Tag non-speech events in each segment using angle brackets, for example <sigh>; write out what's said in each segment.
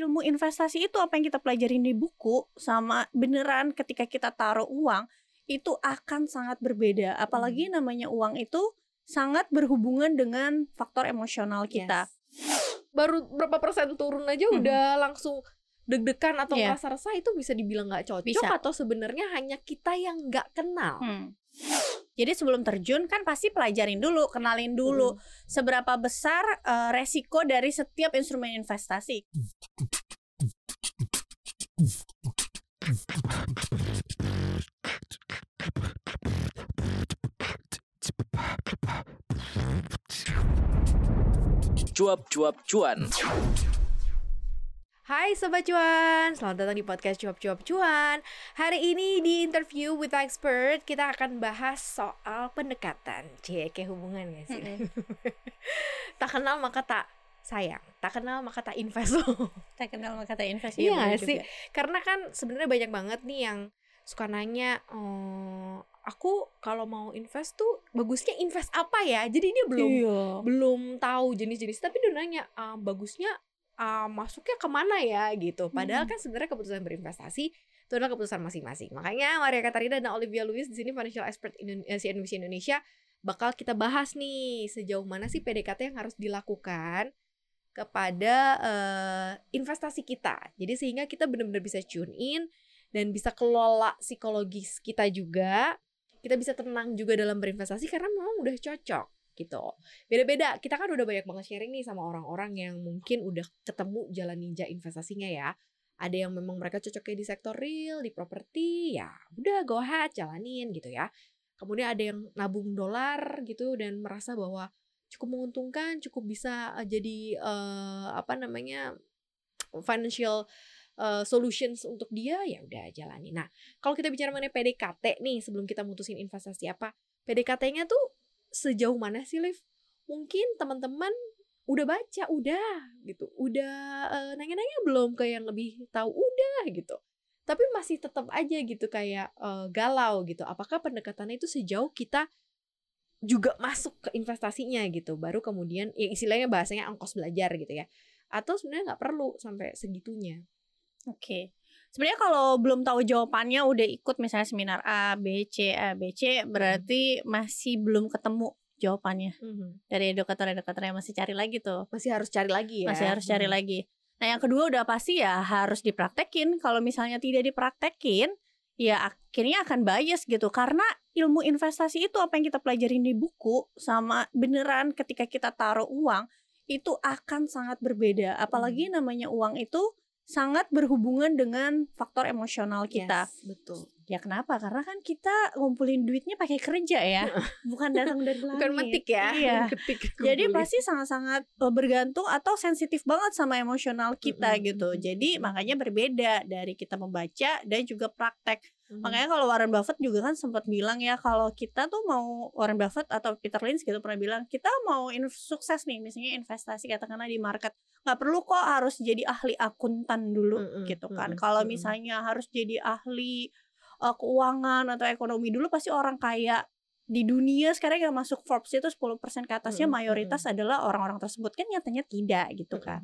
ilmu investasi itu apa yang kita pelajarin di buku sama beneran ketika kita taruh uang itu akan sangat berbeda. Apalagi Hmm. namanya uang itu sangat berhubungan dengan faktor emosional kita. Yes. Baru berapa persen turun aja Mhm. udah langsung deg-degan atau Iya. merasa resah itu bisa dibilang nggak cocok Bisa. atau sebenarnya hanya kita yang nggak kenal. Hmm. Jadi sebelum terjun kan pasti pelajarin dulu, kenalin dulu Mhm. seberapa besar eh, resiko dari setiap instrumen investasi. Cuap-cuap cuan. Hai Sobat Cuan, selamat datang di podcast Cuap-Cuap Cuan Hari ini di interview with expert kita akan bahas soal pendekatan Cie, kayak hubungan gak sih? <laughs> Tak kenal maka tak sayang, tak kenal maka tak invest <laughs> Kita kenal sama kata investasi. Iya ya, sih? Karena kan sebenarnya banyak banget nih yang suka nanya "Eh, Aku kalau mau invest tuh bagusnya invest apa ya? Jadi dia belum Iya. belum tahu jenis-jenis tapi dia nanya "Ah, bagusnya ah, masuknya ke mana ya gitu. Padahal kan sebenarnya keputusan berinvestasi itu adalah keputusan masing-masing. Makanya Maria Katarina dan Olivia Lewis di sini financial expert Indo- eh, CNBC Indonesia bakal kita bahas nih sejauh mana sih PDKT yang harus dilakukan kepada eh, investasi kita. Jadi sehingga kita benar-benar bisa tune in dan bisa kelola psikologis kita juga. Kita bisa tenang juga dalam berinvestasi karena memang udah cocok gitu. Beda-beda kita kan udah banyak banget sharing nih sama orang-orang yang mungkin udah ketemu jalan ninja investasinya ya. Ada yang memang mereka cocoknya di sektor real di properti ya udah go ahead jalanin gitu ya. Kemudian ada yang nabung dolar gitu dan merasa bahwa cukup menguntungkan cukup bisa eh, jadi eh, apa namanya financial eh, solutions untuk dia ya udah jalani nah kalau kita bicara mengenai PDKT nih sebelum kita mutusin investasi apa PDKT-nya tuh sejauh mana sih Liv? Mungkin teman-teman udah baca, udah gitu. Udah eh, nanya-nanya belum ke yang lebih tahu udah gitu. Tapi masih tetap aja gitu kayak eh, galau gitu. Apakah pendekatannya itu sejauh kita juga masuk ke investasinya gitu. Baru kemudian ya istilahnya bahasanya ongkos belajar gitu ya. Atau sebenarnya nggak perlu sampai segitunya. Oke. Sebenarnya kalau belum tahu jawabannya udah ikut misalnya seminar A, B, C, A, B, C berarti masih belum ketemu jawabannya dari edukator-edukator yang masih cari lagi tuh. Masih harus cari lagi ya. Masih harus cari Mhm. lagi. Nah, yang kedua udah pasti ya harus dipraktekin. Kalau misalnya tidak dipraktekin, ya akhirnya akan bias gitu. Karena ilmu investasi itu apa yang kita pelajarin di buku sama beneran ketika kita taruh uang itu akan sangat berbeda. Apalagi namanya uang itu sangat berhubungan dengan faktor emosional kita. Yes, betul. Ya kenapa? Karena kan kita ngumpulin duitnya pakai kerja ya, bukan datang dari langit. Bukan metik ya. Iya. <laughs> Ketik, Jadi pasti sangat-sangat eh, bergantung atau sensitif banget sama emosional kita Mm-mm, gitu. mm-mm, Jadi makanya berbeda dari kita membaca dan juga praktek. Mhm. Makanya kalau Warren Buffett juga kan sempat bilang ya kalau kita tuh mau Warren Buffett atau Peter Lynch gitu pernah bilang kita mau sukses nih misalnya investasi katakanlah di market nggak perlu kok harus jadi ahli akuntan dulu Mm-mm, gitu kan. mm-mm, Kalau misalnya harus jadi ahli eh, keuangan atau ekonomi dulu pasti orang kaya di dunia sekarang yang masuk Forbes itu 10% ke atasnya Mm-mm, mayoritas adalah orang-orang tersebut kan nyatanya tidak gitu Mm-mm. kan.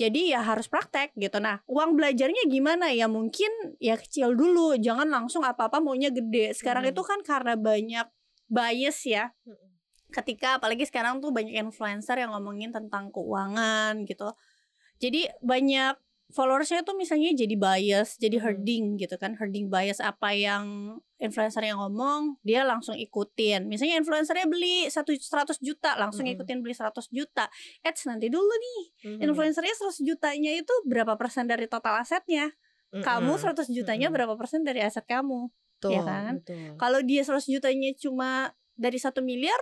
Jadi ya harus praktek gitu. Nah, uang belajarnya gimana ya? Mungkin ya kecil dulu, jangan langsung apa-apa maunya gede. Sekarang Mm. itu kan karena banyak bias ya. Ketika apalagi sekarang tuh banyak influencer yang ngomongin tentang keuangan gitu. Jadi banyak followersnya tuh misalnya jadi bias, jadi Mm. herding gitu kan, herding bias apa yang influencer yang ngomong, dia langsung ikutin. Misalnya influencernya beli satu 100 juta, langsung Mm-mm. ikutin beli 100 juta. Eits nanti dulu nih, Mhm. influencernya 100 jutanya itu berapa persen dari total asetnya? Kamu Mhm. 100 jutanya Mm-mm. berapa persen dari aset kamu? Betul, ya kan? Kalau dia 100 jutanya cuma dari satu miliar,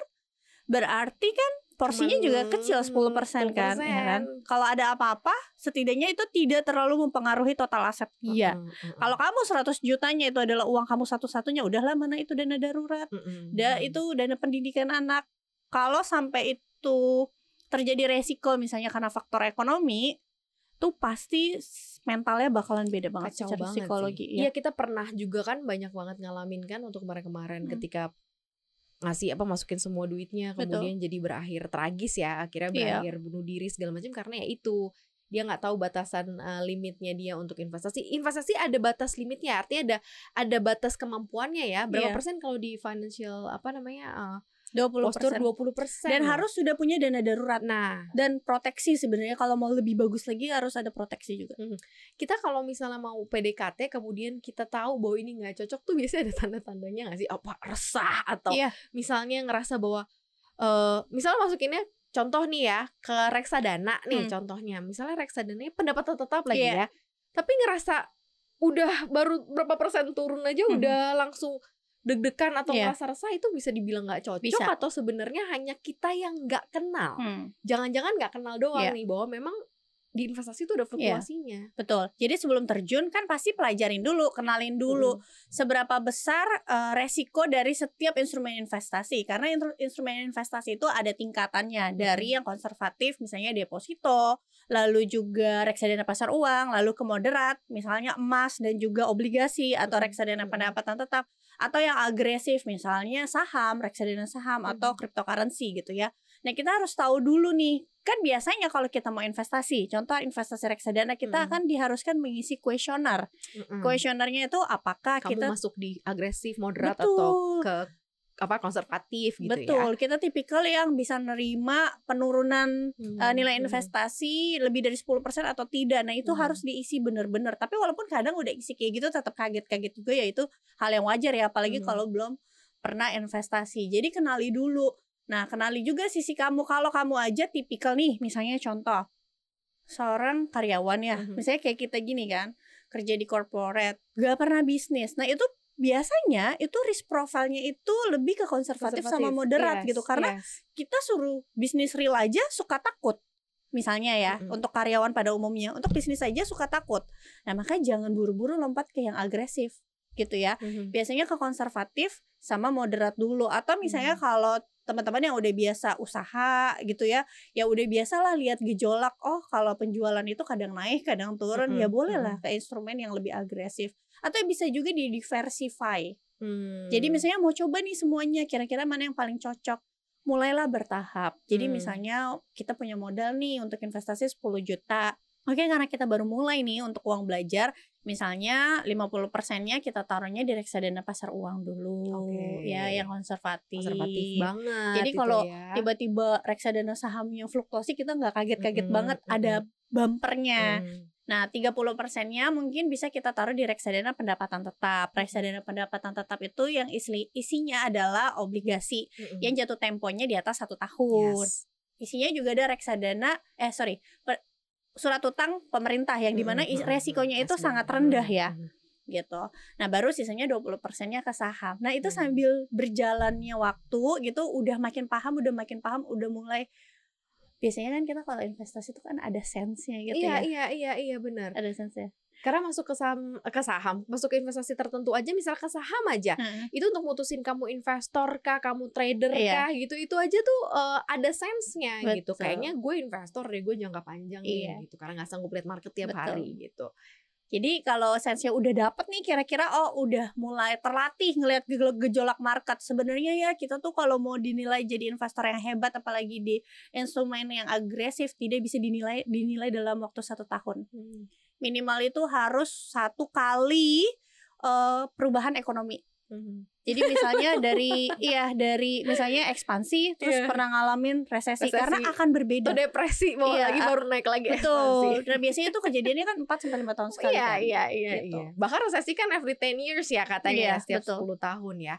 berarti kan porsinya Cuman juga kecil 10% kan, ya kan? 10%. Kalau ada apa-apa, setidaknya itu tidak terlalu mempengaruhi total aset dia. Mhm, mhm. Kalau kamu 100 jutanya itu adalah uang kamu satu-satunya, udahlah mana itu dana darurat, Mhm, da mhm. itu dana pendidikan anak. Kalau sampai itu terjadi resiko misalnya karena faktor ekonomi, tuh pasti mentalnya bakalan beda banget kacau secara banget psikologi. sih. ya. Iya kita pernah juga kan banyak banget ngalamin kan untuk kemarin-kemarin Hmm. ketika ngasih apa masukin semua duitnya Betul. kemudian jadi berakhir tragis ya akhirnya Iya. berakhir bunuh diri segala macam karena ya itu dia nggak tahu batasan uh, limitnya dia untuk investasi. Investasi ada batas limitnya, artinya ada ada batas kemampuannya ya. Berapa Iya. persen kalau di financial apa namanya uh, 20%. postur 20 persen. Dan harus sudah punya dana darurat nah dan proteksi sebenarnya kalau mau lebih bagus lagi harus ada proteksi juga. kita kalau misalnya mau PDKT kemudian kita tahu bahwa ini nggak cocok tuh biasanya ada tanda-tandanya nggak sih? Apa resah atau Iya. misalnya ngerasa bahwa eh misalnya masukinnya contoh nih ya ke reksadana nih Hmm. contohnya misalnya reksadana pendapatan tetap lagi Iya. ya tapi ngerasa udah baru berapa persen turun aja Mhm. udah langsung deg-degan atau Iya. ngerasa resah itu bisa dibilang nggak cocok Bisa. atau sebenarnya hanya kita yang nggak kenal Hmm, jangan-jangan nggak kenal doang Iya. nih bahwa memang di investasi itu ada fluktuasinya betul. Jadi sebelum terjun kan pasti pelajarin dulu, kenalin dulu seberapa besar eh, resiko dari setiap instrumen investasi. Karena instrumen investasi itu ada tingkatannya dari yang konservatif misalnya deposito, lalu juga reksadana pasar uang, lalu ke moderat misalnya emas dan juga obligasi atau reksadana pendapatan tetap atau yang agresif misalnya saham, reksadana saham atau Mhm. cryptocurrency gitu ya. Nah, kita harus tahu dulu nih. Kan biasanya kalau kita mau investasi, contoh investasi reksadana kita Mhm. akan diharuskan mengisi kuesioner. Kuesionernya itu apakah kamu kita masuk di agresif moderat Betul. atau ke apa konservatif gitu ya Betul, kita tipikal yang bisa nerima penurunan Hmm, eh, nilai hmm. investasi lebih dari 10% atau tidak. Nah, itu Hmm. harus diisi benar-benar. Tapi walaupun kadang udah isi kayak gitu tetap kaget-kaget juga ya itu hal yang wajar ya, apalagi Hmm. kalau belum pernah investasi. Jadi kenali dulu. Nah, kenali juga sisi kamu kalau kamu aja tipikal nih, misalnya contoh seorang karyawan ya, Mhm. misalnya kayak kita gini kan, kerja di corporate, gak pernah bisnis. Nah, itu biasanya itu risk profile-nya itu lebih ke konservatif, sama Konservatif, moderat yes, gitu karena yes. kita suruh bisnis real aja suka takut misalnya ya Mm-mm. untuk karyawan pada umumnya untuk bisnis aja suka takut nah makanya jangan buru-buru lompat ke yang agresif gitu ya Mhm. biasanya ke konservatif sama moderat dulu atau misalnya kalau teman-teman yang udah biasa usaha gitu ya ya udah biasa lah lihat gejolak oh kalau penjualan itu kadang naik kadang turun ya Mm-mm, boleh lah ke instrumen yang lebih agresif atau bisa juga di diversify Hmm. jadi misalnya mau coba nih semuanya kira-kira mana yang paling cocok. Mulailah bertahap. Jadi Hmm. misalnya kita punya modal nih untuk investasi 10 juta. Oke karena kita baru mulai nih untuk uang belajar, misalnya 50%-nya kita taruhnya di reksadana pasar uang dulu Oke. ya yang konservatif. konservatif banget Jadi kalau ya. Tiba-tiba reksadana sahamnya fluktuasi kita nggak kaget-kaget Mm-mm, banget ada bumpernya. Hmm. Nah, 30 persennya mungkin bisa kita taruh di reksadana pendapatan tetap. Reksadana pendapatan tetap itu yang isi, isinya adalah obligasi Mm-mm. yang jatuh temponya di atas satu tahun. Yes. Isinya juga ada reksadana, eh sorry, per- surat utang pemerintah yang di mana is- Mm-mm, resikonya itu SBN. sangat rendah ya, gitu. Nah, baru sisanya 20 persennya ke saham. Nah, itu sambil berjalannya waktu gitu, udah makin paham, udah makin paham, udah mulai biasanya kan kita kalau investasi itu kan ada sense-nya gitu iya ya. iya iya iya benar Ada sense-nya. Karena masuk ke saham ke saham masuk ke investasi tertentu aja misal ke saham aja Heeh. itu untuk mutusin kamu investor kah kamu trader Iya. kah gitu itu aja tuh eh, ada sense-nya gitu kayaknya gue investor deh gue jangka panjang Iya. nih gitu karena nggak sanggup lihat market tiap Betul. hari gitu Jadi kalau sense-nya udah dapet nih kira-kira oh udah mulai terlatih ngelihat gejolak, market. Sebenarnya ya kita tuh kalau mau dinilai jadi investor yang hebat apalagi di instrumen yang agresif tidak bisa dinilai dinilai dalam waktu satu tahun. Minimal itu harus satu kali eh, perubahan ekonomi. Jadi misalnya dari <laughs> iya dari misalnya ekspansi terus Iya. pernah ngalamin resesi, Resesi. karena akan berbeda. itu depresi mau Iya, lagi baru naik lagi Betul. ekspansi. Dan biasanya itu kejadiannya kan 4 sampai 5 tahun sekali Iya, kan. iya, iya, Gitu. iya. Bahkan resesi kan every 10 years ya katanya ya, setiap betul. 10 tahun ya.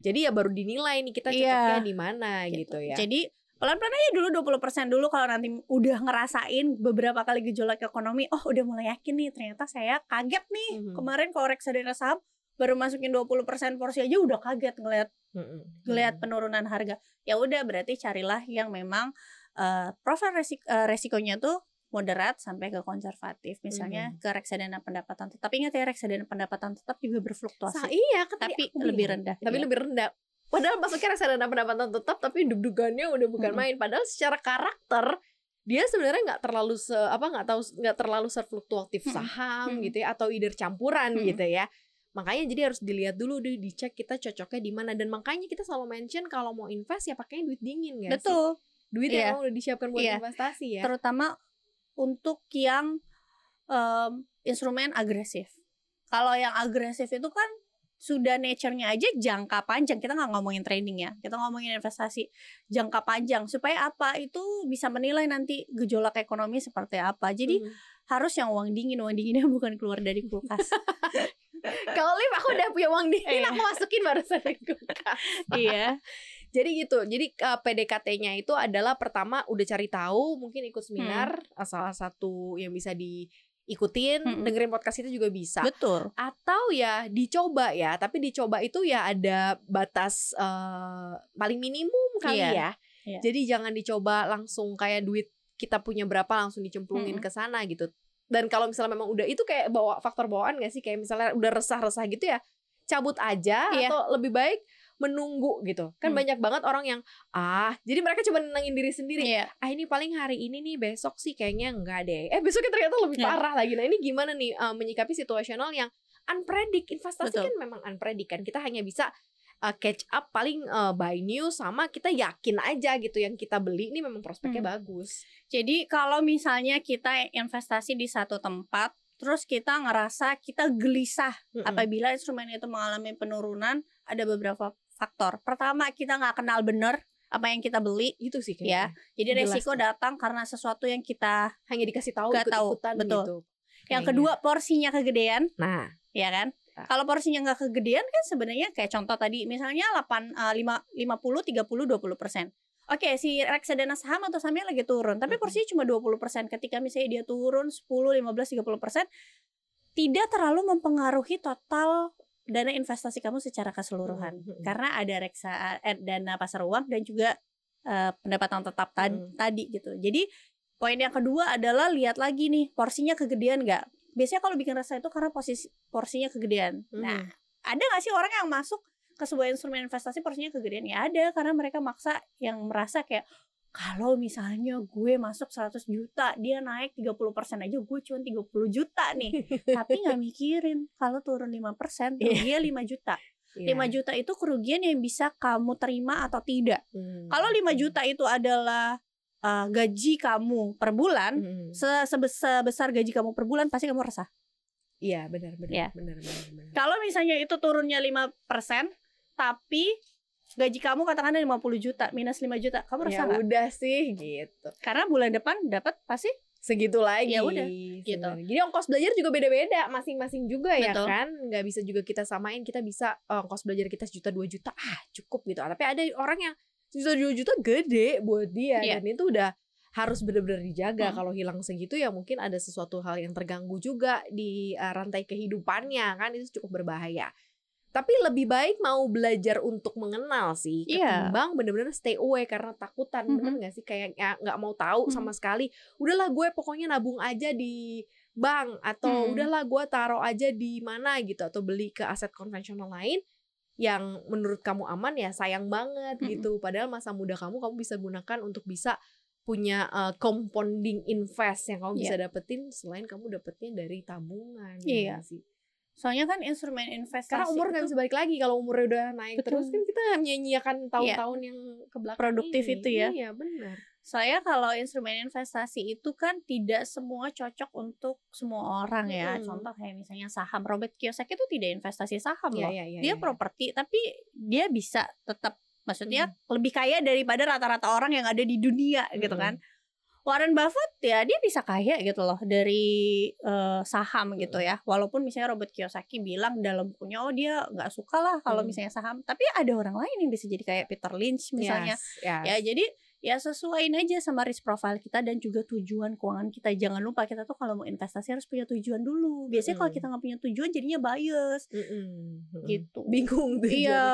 Jadi ya baru dinilai nih kita Iya. cocoknya di mana gitu, ya. Jadi pelan-pelan aja dulu 20% dulu kalau nanti udah ngerasain beberapa kali gejolak ekonomi, oh udah mulai yakin nih ternyata saya kaget nih. Mhm. Kemarin kalau reksadana saham baru masukin 20% porsi aja udah kaget ngelihat Mm. penurunan harga. Ya udah berarti carilah yang memang eh, profil resik- eh, resikonya tuh moderat sampai ke konservatif. Misalnya Mhm. ke reksadana pendapatan tetap. Ingat ya reksadana pendapatan tetap juga Sa- berfluktuasi. iya, kan tadi tapi lebih rendah. Tapi iya. lebih rendah. Padahal masuknya reksadana pendapatan tetap tapi deg-degannya udah bukan Mm-mm. main. Padahal secara karakter dia sebenarnya nggak terlalu se apa nggak tahu nggak terlalu fluktuatif Mm-mm. saham gitu ya atau either campuran gitu ya. Makanya jadi harus dilihat dulu deh dicek kita cocoknya di mana dan makanya kita selalu mention kalau mau invest ya pakainya duit dingin ya Betul. duit Iya. yang udah disiapkan buat Iya. investasi ya terutama untuk yang em, instrumen agresif. Kalau yang agresif itu kan sudah nature-nya aja jangka panjang. Kita nggak ngomongin trading ya, kita ngomongin investasi jangka panjang. Supaya apa itu bisa menilai nanti gejolak ekonomi seperti apa. Jadi Mhm. harus yang uang dingin, uang dinginnya <laughs> bukan keluar dari kulkas. <laughs> Kalau liv aku udah punya uang dingin Iya. aku masukin barusan di kulkas. iya, <laughs> Jadi gitu. Jadi uh, PDKT-nya itu adalah pertama udah cari tahu, mungkin ikut seminar, uh, salah satu yang bisa diikutin, Mm-mm. dengerin podcast itu juga bisa. betul. Atau ya dicoba ya, tapi dicoba itu ya ada batas uh, paling minimum kali Iya. ya. Iya. Jadi jangan dicoba langsung kayak duit kita punya berapa langsung dicemplungin Mm-mm. ke sana gitu. Dan kalau misalnya memang udah itu kayak bawa faktor bawaan gak sih kayak misalnya udah resah-resah gitu ya, cabut aja Iya. atau lebih baik menunggu gitu. Kan Hmm. banyak banget orang yang ah, jadi mereka cuma nenangin diri sendiri. Iya. Ah ini paling hari ini nih, besok sih kayaknya enggak deh. Eh besoknya ternyata lebih Iya. parah lagi. Nah, ini gimana nih uh, menyikapi situasional yang unpredict. Investasi Betul. kan memang unpredict kan. Kita hanya bisa uh, catch up paling uh, buy new sama kita yakin aja gitu yang kita beli ini memang prospeknya Hmm. bagus. Jadi kalau misalnya kita investasi di satu tempat, terus kita ngerasa kita gelisah Mm-mm. apabila instrumen itu mengalami penurunan, ada beberapa faktor. Pertama, kita nggak kenal bener apa yang kita beli. itu sih Ya, kayaknya. Jadi Jelas resiko tuh. datang karena sesuatu yang kita. Hanya dikasih tahu Nggak tahu, betul. gitu. Yang Kayaknya. kedua porsinya kegedean, Nah, ya kan? Kalau porsinya nggak kegedean kan sebenarnya kayak contoh tadi, misalnya 8, eh, 5, 50, 30, 20 persen. Oke, si reksadana saham atau sahamnya lagi turun, tapi porsinya cuma 20 persen. Ketika misalnya dia turun 10, 15, 30 persen, tidak terlalu mempengaruhi total dana investasi kamu secara keseluruhan. Mm-mm. Karena ada reksa eh, dana pasar uang dan juga eh, pendapatan tetap tad- Mm. tadi gitu. Jadi poin yang kedua adalah lihat lagi nih porsinya kegedean nggak. Biasanya kalau bikin rasa itu karena posisi porsinya kegedean. Nah, Mhm. ada nggak sih orang yang masuk ke sebuah instrumen investasi porsinya kegedean? Ya ada karena mereka maksa yang merasa kayak kalau misalnya gue masuk 100 juta, dia naik 30% aja gue cuma 30 juta nih. <laughs> Tapi nggak mikirin kalau turun 5% dia 5 juta. Iya. 5 juta itu kerugian yang bisa kamu terima atau tidak. Hmm. Kalau 5 juta itu adalah uh, gaji kamu per bulan, Hmm. se- sebesar, gaji kamu per bulan pasti kamu resah. Iya, benar benar Iya. benar benar benar. Kalau misalnya itu turunnya 5%, tapi gaji kamu katakanlah 50 juta, minus 5 juta, kamu Ya resah nggak? udah sih gitu. Karena bulan depan dapat pasti segitu lagi. Ya udah, gitu. sebenarnya. Jadi ongkos belajar juga beda-beda, masing-masing juga ya Betul. kan. Nggak bisa juga kita samain. Kita bisa eh, ongkos belajar kita sejuta dua juta, ah cukup gitu. Tapi ada orang yang sejuta dua juta gede buat dia Iya. dan itu udah harus benar-benar dijaga. Hmm. Kalau hilang segitu ya mungkin ada sesuatu hal yang terganggu juga di eh, rantai kehidupannya kan itu cukup berbahaya. Tapi lebih baik mau belajar untuk mengenal sih Iya. ketimbang bener-bener stay away karena takutan Mhm. bener nggak sih kayak ya, nggak mau tahu Mhm. sama sekali udahlah gue pokoknya nabung aja di bank atau Hmm. udahlah gue taruh aja di mana gitu atau beli ke aset konvensional lain yang menurut kamu aman ya sayang banget gitu padahal masa muda kamu kamu bisa gunakan untuk bisa punya uh, compounding invest yang kamu Iya. bisa dapetin selain kamu dapetnya dari tabungan ya Iya. nggak sih soalnya kan instrumen investasi karena umur nggak bisa balik lagi kalau umurnya udah naik Betul. terus kan kita menyanyiakan tahun-tahun yang ke belakang Produktif ini. itu ya. iya benar saya kalau instrumen investasi itu kan tidak semua cocok untuk semua orang ya. Mm-mm. Contoh kayak misalnya saham. Robert Kiyosaki itu tidak investasi saham Iya, loh. iya, iya, dia iya. properti tapi dia bisa tetap maksudnya Mm. lebih kaya daripada rata-rata orang yang ada di dunia gitu Mm-mm. kan. Warren Buffett ya dia bisa kaya gitu loh dari eh, saham gitu ya. Walaupun misalnya Robert Kiyosaki bilang dalam bukunya oh dia nggak suka lah kalau Mm. misalnya saham, tapi ada orang lain yang bisa jadi kayak Peter Lynch misalnya. Yes, yes. Ya jadi ya sesuaiin aja sama risk profile kita dan juga tujuan keuangan kita. Jangan lupa kita tuh kalau mau investasi harus punya tujuan dulu. Biasanya kalau Mm. kita nggak punya tujuan jadinya bias Mm-mm, mm-mm. gitu. <laughs> bingung tujuannya Iya.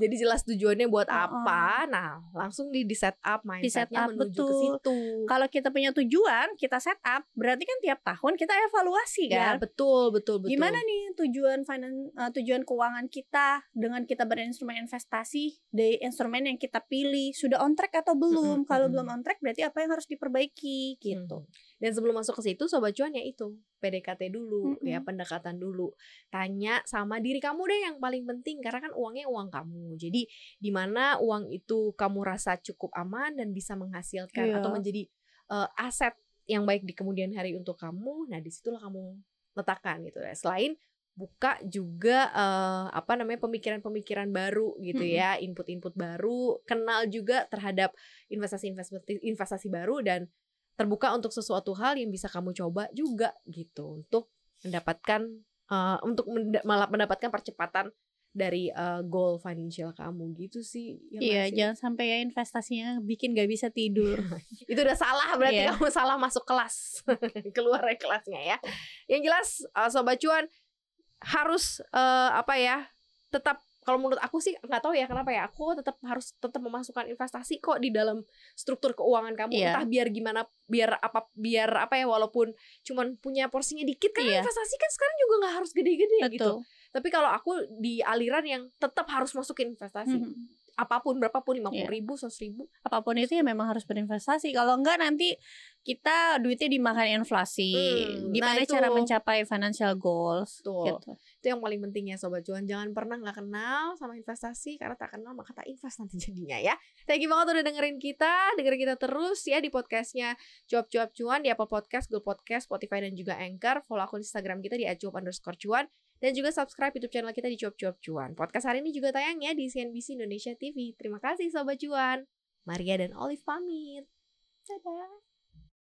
jadi jelas tujuannya buat Uh-uh. apa nah langsung di di set up mindsetnya up, menuju ke betul. situ Kalau kita punya tujuan, kita set up, berarti kan tiap tahun kita evaluasi ya kan. betul betul betul Gimana nih tujuan finan, eh, tujuan keuangan kita dengan kita berinstrumen investasi dari instrumen yang kita pilih sudah on track atau belum? Mm-mm, Kalau mm-mm. belum on track berarti apa yang harus diperbaiki gitu. Hmm. Dan sebelum masuk ke situ sobat cuan ya itu PDKT dulu Mm-mm. ya pendekatan dulu. Tanya sama diri kamu deh yang paling penting karena kan uangnya uang kamu. Jadi di mana uang itu kamu rasa cukup aman dan bisa menghasilkan Iya. atau menjadi eh, aset yang baik di kemudian hari untuk kamu nah di situlah kamu letakkan gitu ya selain buka juga eh, apa namanya pemikiran-pemikiran baru gitu ya input-input baru kenal juga terhadap investasi-investasi investasi baru dan terbuka untuk sesuatu hal yang bisa kamu coba juga gitu untuk mendapatkan eh, untuk malah mendapatkan percepatan dari eh, goal financial kamu gitu sih ya Iya, sih? jangan sampai ya investasinya bikin gak bisa tidur. <laughs> itu udah salah berarti Iya. kamu salah masuk kelas <laughs> keluar dari kelasnya ya yang jelas uh, sobat cuan harus eh, apa ya tetap kalau menurut aku sih nggak tahu ya kenapa ya aku tetap harus tetap memasukkan investasi kok di dalam struktur keuangan kamu Iya. entah biar gimana biar apa biar apa ya walaupun cuman punya porsinya dikit kan Iya. investasi kan sekarang juga nggak harus gede-gede gitu tapi kalau aku di aliran yang tetap harus masukin investasi Mhm. apa pun berapapun lima Iya. puluh ribu seratus ribu Apa pun itu ya memang harus berinvestasi. Kalau enggak nanti kita duitnya dimakan inflasi. Hmm, Gimana nah itu. cara mencapai financial goals? Betul. Gitu. itu yang paling penting ya sobat cuan jangan pernah nggak kenal sama investasi karena tak kenal maka tak invest nanti <laughs> jadinya ya thank you banget udah dengerin kita dengerin kita terus ya di podcastnya cuap cuap cuan di Apple Podcast Google Podcast Spotify dan juga Anchor follow akun Instagram kita di @cuap underscore cuan dan juga subscribe YouTube channel kita di cuap cuap cuan podcast hari ini juga tayang ya di CNBC Indonesia TV terima kasih sobat cuan Maria dan Olive pamit dadah